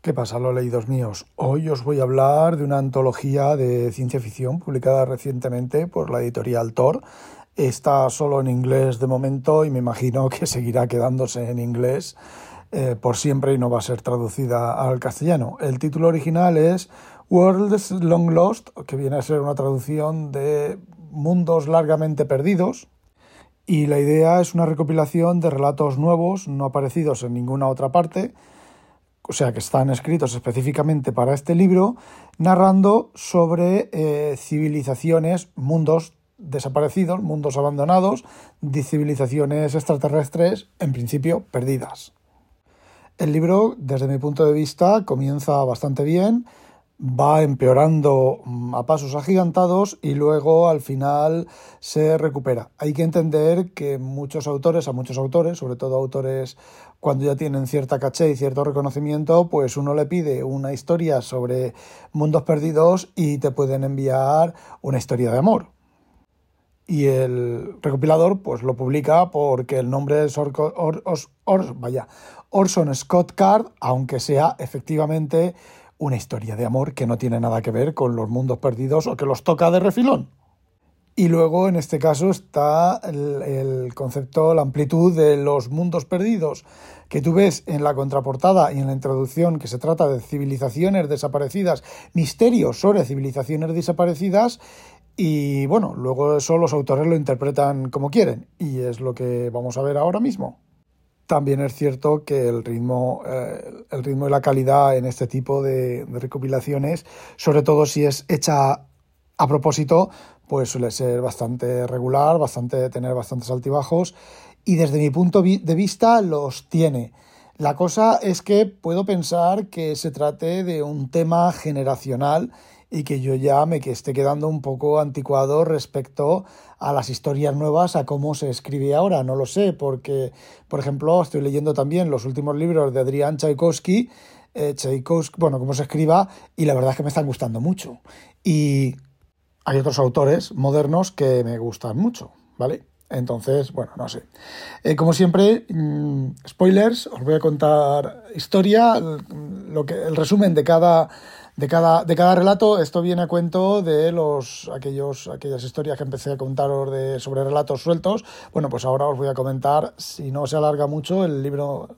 ¿Qué pasa, los leídos míos? Hoy os voy a hablar de una antología de ciencia ficción publicada recientemente por la editorial Thor. Está solo en inglés de momento y me imagino que seguirá quedándose en inglés eh, por siempre y no va a ser traducida al castellano. El título original es Worlds Long Lost, que viene a ser una traducción de Mundos largamente perdidos. Y la idea es una recopilación de relatos nuevos, no aparecidos en ninguna otra parte, o sea, que están escritos específicamente para este libro, narrando sobre eh, civilizaciones, mundos desaparecidos, mundos abandonados, de civilizaciones extraterrestres, en principio perdidas. El libro, desde mi punto de vista, comienza bastante bien, va empeorando mm, a pasos agigantados y luego al final se recupera. Hay que entender que muchos autores, a muchos autores, sobre todo autores cuando ya tienen cierta caché y cierto reconocimiento, pues uno le pide una historia sobre mundos perdidos y te pueden enviar una historia de amor. Y el recopilador pues lo publica porque el nombre es vaya, Orson Scott Card, aunque sea efectivamente una historia de amor que no tiene nada que ver con los mundos perdidos o que los toca de refilón. Y luego, en este caso, está el, concepto, la amplitud de los mundos perdidos, que tú ves en la contraportada y en la introducción, que se trata de civilizaciones desaparecidas, misterios sobre civilizaciones desaparecidas, y bueno, luego eso los autores lo interpretan como quieren, y es lo que vamos a ver ahora mismo. También es cierto que el ritmo, eh, el ritmo y la calidad en este tipo de, recopilaciones, sobre todo si es hecha a propósito, pues suele ser bastante regular, bastante tener bastantes altibajos y desde mi punto de vista los tiene. La cosa es que puedo pensar que se trate de un tema generacional y que yo ya me esté quedando un poco anticuado respecto a las historias nuevas, a cómo se escribe ahora. No lo sé, porque, por ejemplo, estoy leyendo también los últimos libros de Adrián Tchaikovsky, eh, bueno, cómo se escriba, y la verdad es que me están gustando mucho. Y hay otros autores modernos que me gustan mucho, ¿vale? Entonces, bueno, no sé. Eh, como siempre, mm, spoilers, os voy a contar historia, lo que, el resumen de cada de cada, de cada relato, esto viene a cuento de los, aquellos, aquellas historias que empecé a contaros de, sobre relatos sueltos. Bueno, pues ahora os voy a comentar, si no se alarga mucho, el libro,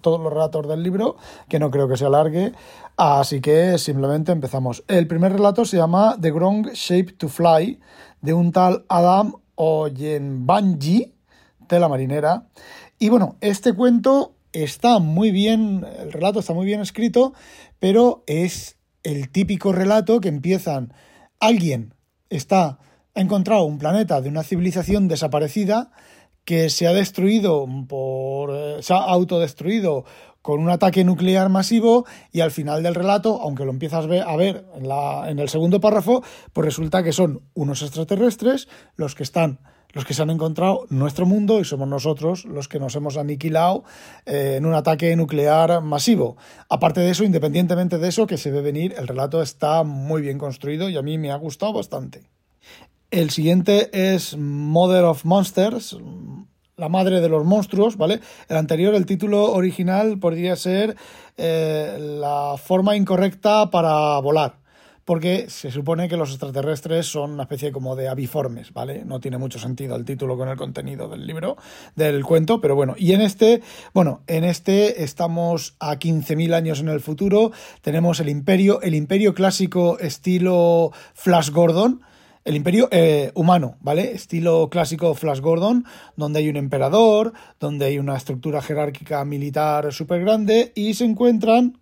todos los relatos del libro, que no creo que se alargue. Así que simplemente empezamos. El primer relato se llama The Wrong Shape to Fly, de un tal Adam Oyenbanji, de la marinera. Y bueno, este cuento está muy bien, el relato está muy bien escrito, pero es el típico relato que empiezan alguien está ha encontrado un planeta de una civilización desaparecida que se ha destruido por eh, se ha autodestruido con un ataque nuclear masivo y al final del relato, aunque lo empiezas a ver en, la, en el segundo párrafo, pues resulta que son unos extraterrestres los que están los que se han encontrado nuestro mundo y somos nosotros los que nos hemos aniquilado eh, en un ataque nuclear masivo. Aparte de eso, independientemente de eso, que se ve venir, el relato está muy bien construido y a mí me ha gustado bastante. El siguiente es Mother of Monsters, la madre de los monstruos, ¿vale? El anterior, el título original podría ser eh, La forma incorrecta para volar porque se supone que los extraterrestres son una especie como de aviformes, ¿vale? No tiene mucho sentido el título con el contenido del libro, del cuento, pero bueno, y en este, bueno, en este estamos a 15.000 años en el futuro, tenemos el imperio, el imperio clásico estilo Flash Gordon, el imperio eh, humano, ¿vale? Estilo clásico Flash Gordon, donde hay un emperador, donde hay una estructura jerárquica militar súper grande y se encuentran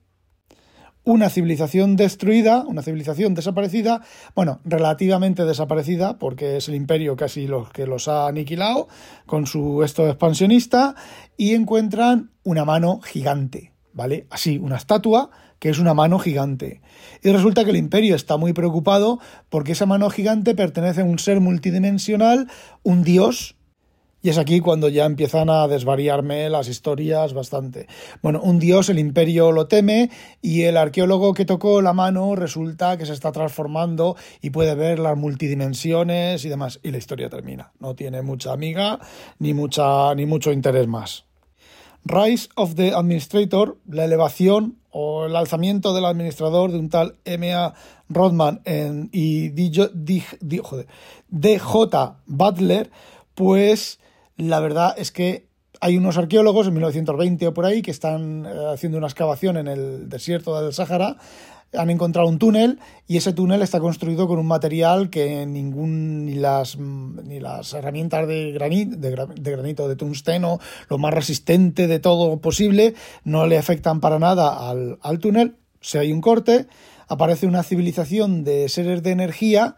una civilización destruida, una civilización desaparecida, bueno, relativamente desaparecida, porque es el imperio casi los que los ha aniquilado con su esto expansionista, y encuentran una mano gigante, ¿vale? Así, una estatua que es una mano gigante. Y resulta que el imperio está muy preocupado porque esa mano gigante pertenece a un ser multidimensional, un dios, y es aquí cuando ya empiezan a desvariarme las historias bastante. Bueno, un dios, el imperio lo teme y el arqueólogo que tocó la mano resulta que se está transformando y puede ver las multidimensiones y demás. Y la historia termina. No tiene mucha amiga ni, mucha, ni mucho interés más. Rise of the Administrator, la elevación o el alzamiento del administrador de un tal M.A. Rodman en, y DJ, DJ Butler, pues la verdad es que hay unos arqueólogos en 1920 o por ahí que están eh, haciendo una excavación en el desierto del Sáhara. Han encontrado un túnel y ese túnel está construido con un material que ningún ni las ni las herramientas de granito, de, tungsteno, lo más resistente de todo posible, no le afectan para nada al, al túnel. Si hay un corte, aparece una civilización de seres de energía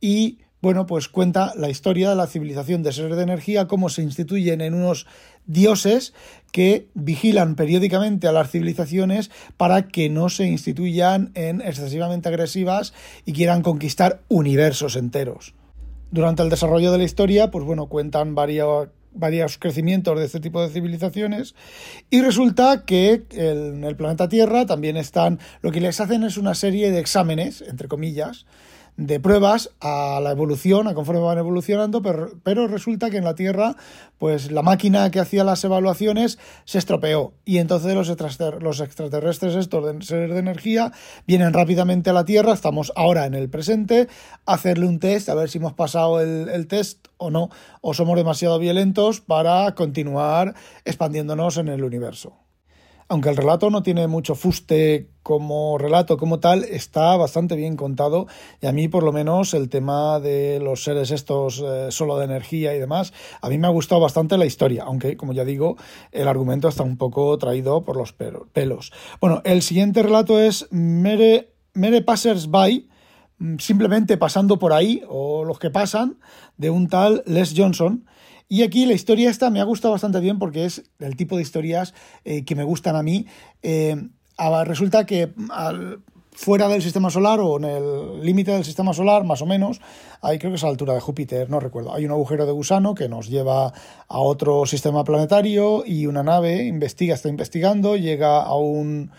y bueno, pues cuenta la historia de la civilización de seres de energía, cómo se instituyen en unos dioses que vigilan periódicamente a las civilizaciones para que no se instituyan en excesivamente agresivas y quieran conquistar universos enteros. Durante el desarrollo de la historia, pues bueno, cuentan varios, varios crecimientos de este tipo de civilizaciones y resulta que en el planeta Tierra también están, lo que les hacen es una serie de exámenes, entre comillas, de pruebas a la evolución, a conforme van evolucionando, pero, pero, resulta que en la Tierra, pues la máquina que hacía las evaluaciones se estropeó. Y entonces los, los extraterrestres estos seres de energía vienen rápidamente a la Tierra, estamos ahora en el presente, a hacerle un test, a ver si hemos pasado el, el test o no, o somos demasiado violentos para continuar expandiéndonos en el universo aunque el relato no tiene mucho fuste como relato como tal, está bastante bien contado y a mí por lo menos el tema de los seres estos eh, solo de energía y demás, a mí me ha gustado bastante la historia, aunque como ya digo, el argumento está un poco traído por los pelos. Bueno, el siguiente relato es Mere, Mere Passers By, mm, simplemente pasando por ahí, o los que pasan, de un tal Les Johnson, y aquí la historia esta me ha gustado bastante bien porque es el tipo de historias eh, que me gustan a mí. Eh, resulta que fuera del sistema solar o en el límite del sistema solar, más o menos, hay creo que es a la altura de Júpiter, no recuerdo. Hay un agujero de gusano que nos lleva a otro sistema planetario y una nave investiga, está investigando, llega a un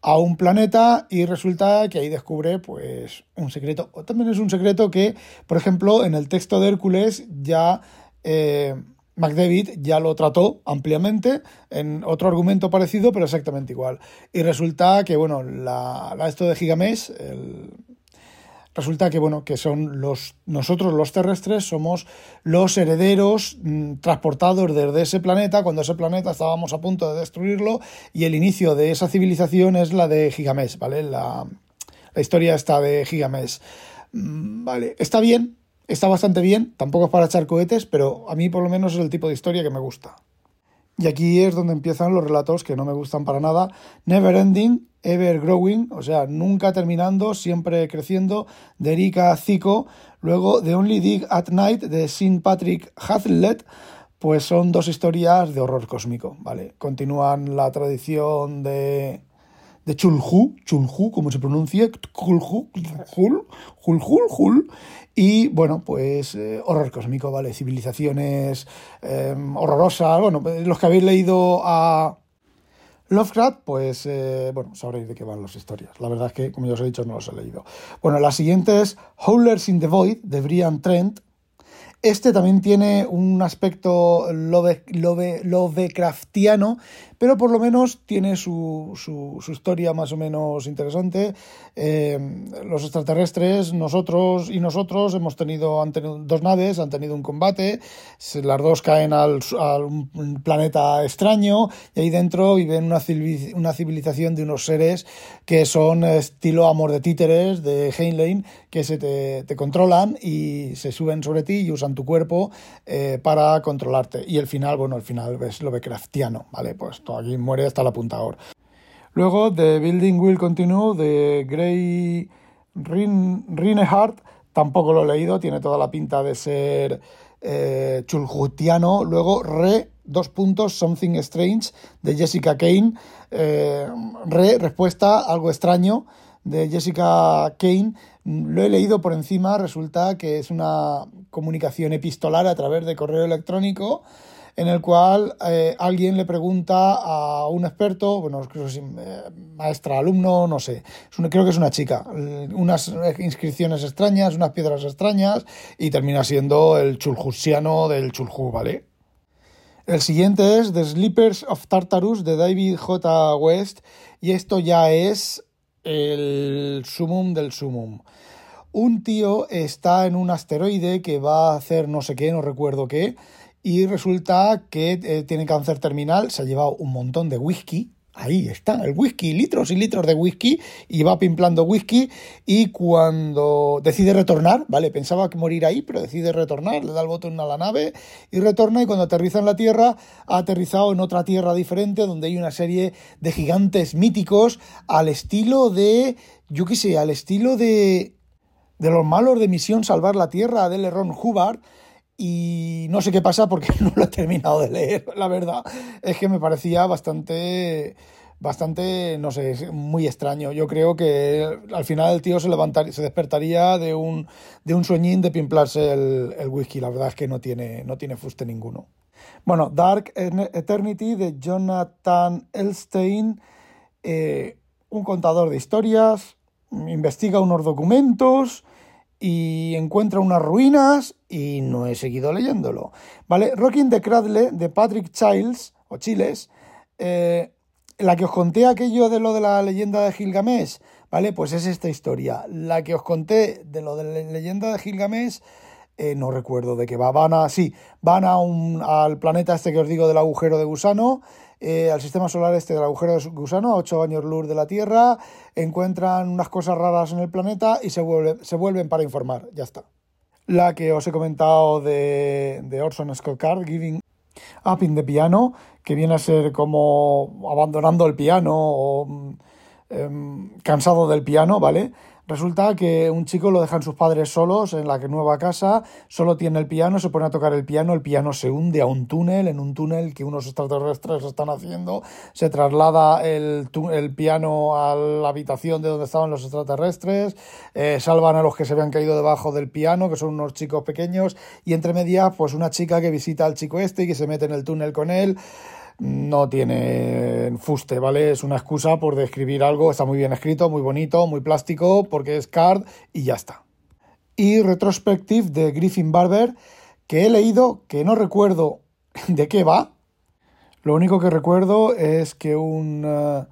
a un planeta y resulta que ahí descubre pues un secreto. O también es un secreto que, por ejemplo, en el texto de Hércules ya eh, McDavid ya lo trató ampliamente en otro argumento parecido, pero exactamente igual. Y resulta que, bueno, la, esto de Gigamesh, resulta que, bueno, que son los, nosotros los terrestres somos los herederos mm, transportados desde ese planeta, cuando ese planeta estábamos a punto de destruirlo, y el inicio de esa civilización es la de Gigamesh, ¿vale? La, historia está de Gigamesh. Mm, vale, está bien, Está bastante bien, tampoco es para echar cohetes, pero a mí por lo menos es el tipo de historia que me gusta. Y aquí es donde empiezan los relatos que no me gustan para nada. Never Ending, Ever Growing, o sea, nunca terminando, siempre creciendo, de Erika Zico. Luego The Only Dig at Night, de St. Patrick Hazlitt, pues son dos historias de horror cósmico, ¿vale? Continúan la tradición de de Chulhu, Chulhu, como se pronuncia, Chulhu, Hul, Hul, Hul, Hul, y bueno, pues eh, horror cósmico, ¿vale? Civilizaciones eh, horrorosas, bueno, los que habéis leído a Lovecraft, pues eh, bueno, sabréis de qué van las historias. La verdad es que, como ya os he dicho, no los he leído. Bueno, la siguiente es Howlers in the Void, de Brian Trent, este también tiene un aspecto Lovecraftiano, pero por lo menos tiene su, su, historia más o menos interesante. Eh, los extraterrestres, nosotros y nosotros hemos tenido, han tenido dos naves, han tenido un combate, las dos caen al, a un planeta extraño y ahí dentro viven una, una civilización de unos seres que son estilo amor de títeres de Heinlein, que se te, te controlan y se suben sobre ti y usan tu cuerpo eh, para controlarte. Y el final, bueno, el final es Lovecraftiano, ¿vale? Pues todo aquí muere hasta el apuntador. Luego, The Building Will Continue, de Gray Rinehart, tampoco lo he leído, tiene toda la pinta de ser eh. Luego, Re dos puntos, Something Strange, de Jessica Kane. Eh, re, respuesta, algo extraño, de Jessica Kane. Lo he leído por encima, resulta que es una comunicación epistolar a través de correo electrónico en el cual eh, alguien le pregunta a un experto, bueno, eh, maestra, alumno, no sé, creo que es una chica, unas inscripciones extrañas, unas piedras extrañas y termina siendo el chuljusiano del chuljú, ¿vale? El siguiente es The Sleepers of Tartarus de David J. West y esto ya es el sumum del sumum. Un tío está en un asteroide que va a hacer no sé qué, no recuerdo qué, y resulta que eh, tiene cáncer terminal, se ha llevado un montón de whisky, ahí está, el whisky, litros y litros de whisky, y va pimplando whisky, y cuando decide retornar, ¿vale? Pensaba que morir ahí, pero decide retornar, le da el botón a la nave y retorna, y cuando aterriza en la Tierra, ha aterrizado en otra Tierra diferente, donde hay una serie de gigantes míticos al estilo de, yo qué sé, al estilo de... de los malos de Misión Salvar la Tierra, de Ron Hubbard, y no sé qué pasa porque no lo he terminado de leer, la verdad. Es que me parecía bastante, bastante, no sé, muy extraño. Yo creo que al final el tío se levantaría, se despertaría de un, de un sueñín de pimplarse el, el whisky. La verdad es que no tiene, no tiene fuste ninguno. Bueno, Dark Eternity de Jonathan Elstein, eh, un contador de historias, investiga unos documentos y encuentra unas ruinas y no he seguido leyéndolo. ¿Vale? Rocking the Cradle de Patrick Childs, o Chiles, eh, la que os conté aquello de lo de la leyenda de Gilgamesh, ¿vale? Pues es esta historia. La que os conté de lo de la leyenda de Gilgamesh, eh, no recuerdo de qué va. Van a, sí, van a un, al planeta este que os digo del agujero de gusano eh, al sistema solar este del agujero de gusano, a 8 años luz de la Tierra, encuentran unas cosas raras en el planeta y se, vuelven para informar. Ya está. La que os he comentado de, de Orson Scott Card, Giving Up in the Piano, que viene a ser como abandonando el piano o mm, em, cansado del piano, ¿vale? Resulta que un chico lo dejan sus padres solos en la nueva casa, solo tiene el piano, se pone a tocar el piano, el piano se hunde a un túnel, en un túnel que unos extraterrestres están haciendo, se traslada el, el piano a la habitación de donde estaban los extraterrestres, eh, salvan a los que se habían caído debajo del piano, que son unos chicos pequeños, y entre medias, pues una chica que visita al chico este y que se mete en el túnel con él no tiene fuste, ¿vale? Es una excusa por describir algo, está muy bien escrito, muy bonito, muy plástico, porque es card y ya está. Y Retrospective de Griffin Barber, que he leído, que no recuerdo de qué va. Lo único que recuerdo es que un... Eh,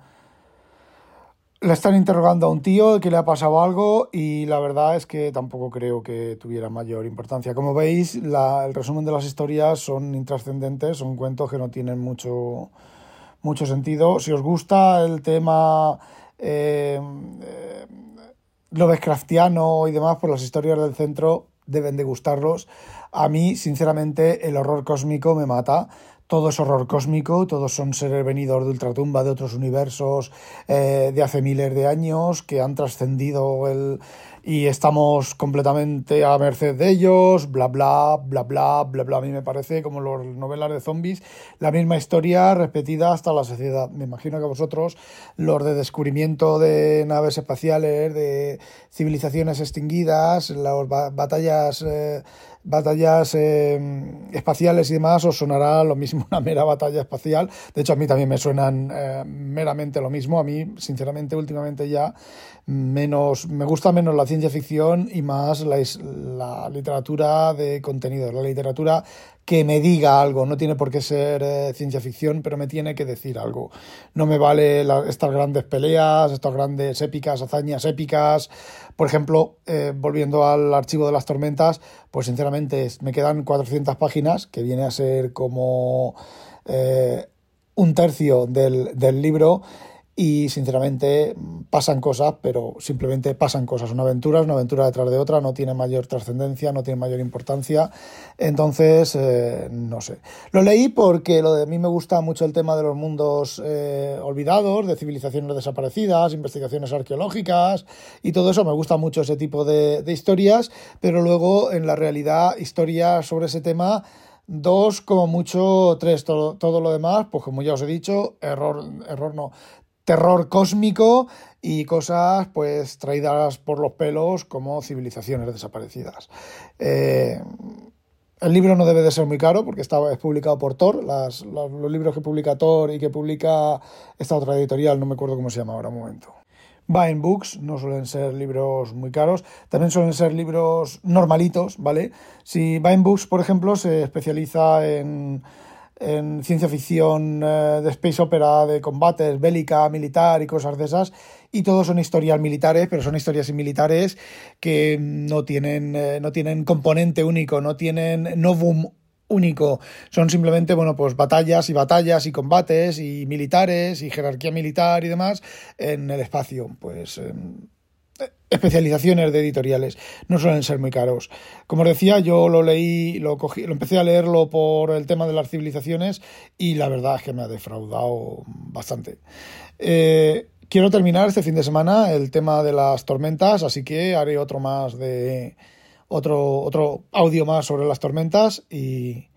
le están interrogando a un tío que le ha pasado algo y la verdad es que tampoco creo que tuviera mayor importancia. Como veis, el resumen de las historias son intrascendentes, son cuentos que no tienen mucho, mucho sentido. Si os gusta el tema eh, eh, Lovecraftiano y demás, pues las historias del centro deben de gustarlos. A mí, sinceramente, el horror cósmico me mata todo es horror cósmico, todos son seres venidos de ultratumba, de otros universos eh, de hace miles de años que han trascendido el y estamos completamente a merced de ellos, bla bla, bla bla, bla bla. A mí me parece como las novelas de zombies, la misma historia repetida hasta la sociedad. Me imagino que vosotros, los de descubrimiento de naves espaciales, de civilizaciones extinguidas, las batallas eh, batallas eh, espaciales y demás, os sonará lo mismo una mera batalla espacial. De hecho, a mí también me suenan eh, meramente lo mismo. A mí, sinceramente, últimamente ya menos, me gusta menos la ciencia ficción y más la, la literatura de contenido, la literatura que me diga algo. No tiene por qué ser eh, ciencia ficción, pero me tiene que decir algo. No me vale estas grandes peleas, estas grandes épicas, hazañas épicas. Por ejemplo, eh, volviendo al archivo de las tormentas, pues sinceramente me quedan 400 páginas, que viene a ser como eh, un tercio del, del libro y sinceramente pasan cosas, pero simplemente pasan cosas. Una aventura es una aventura detrás de otra, no tiene mayor trascendencia, no tiene mayor importancia. Entonces, eh, no sé. Lo leí porque lo de mí me gusta mucho el tema de los mundos eh, olvidados, de civilizaciones desaparecidas, investigaciones arqueológicas y todo eso. Me gusta mucho ese tipo de, de historias, pero luego en la realidad historias sobre ese tema dos, como mucho, tres. Todo, todo lo demás, pues como ya os he dicho, error, error no, terror cósmico y cosas pues traídas por los pelos como civilizaciones desaparecidas. Eh, el libro no debe de ser muy caro porque está, es publicado por Thor. Los, los, libros que publica Thor y que publica esta otra editorial, no me acuerdo cómo se llama ahora un momento. Vine Books no suelen ser libros muy caros, también suelen ser libros normalitos, ¿vale? Si Vine Books, por ejemplo, se especializa en en ciencia ficción, eh, de space opera, de combates, bélica, militar y cosas de esas. Y todos son historias militares, pero son historias militares que no tienen, eh, no tienen componente único, no tienen novum único. Son simplemente, bueno, pues batallas y batallas y combates y militares y jerarquía militar y demás en el espacio. Pues especializaciones de editoriales. No suelen ser muy caros. Como os decía, yo lo leí, lo cogí, lo empecé a leerlo por el tema de las civilizaciones y la verdad es que me ha defraudado bastante. Eh, quiero terminar este fin de semana el tema de las tormentas, así que haré otro más de otro, otro audio más sobre las tormentas y,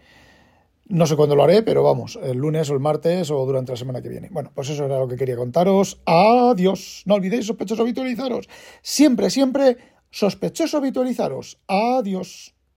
no sé cuándo lo haré, pero vamos, el lunes o el martes o durante la semana que viene. Bueno, pues eso era lo que quería contaros. Adiós. No olvidéis sospechoso habitualizaros. Siempre, siempre sospechoso habitualizaros. Adiós.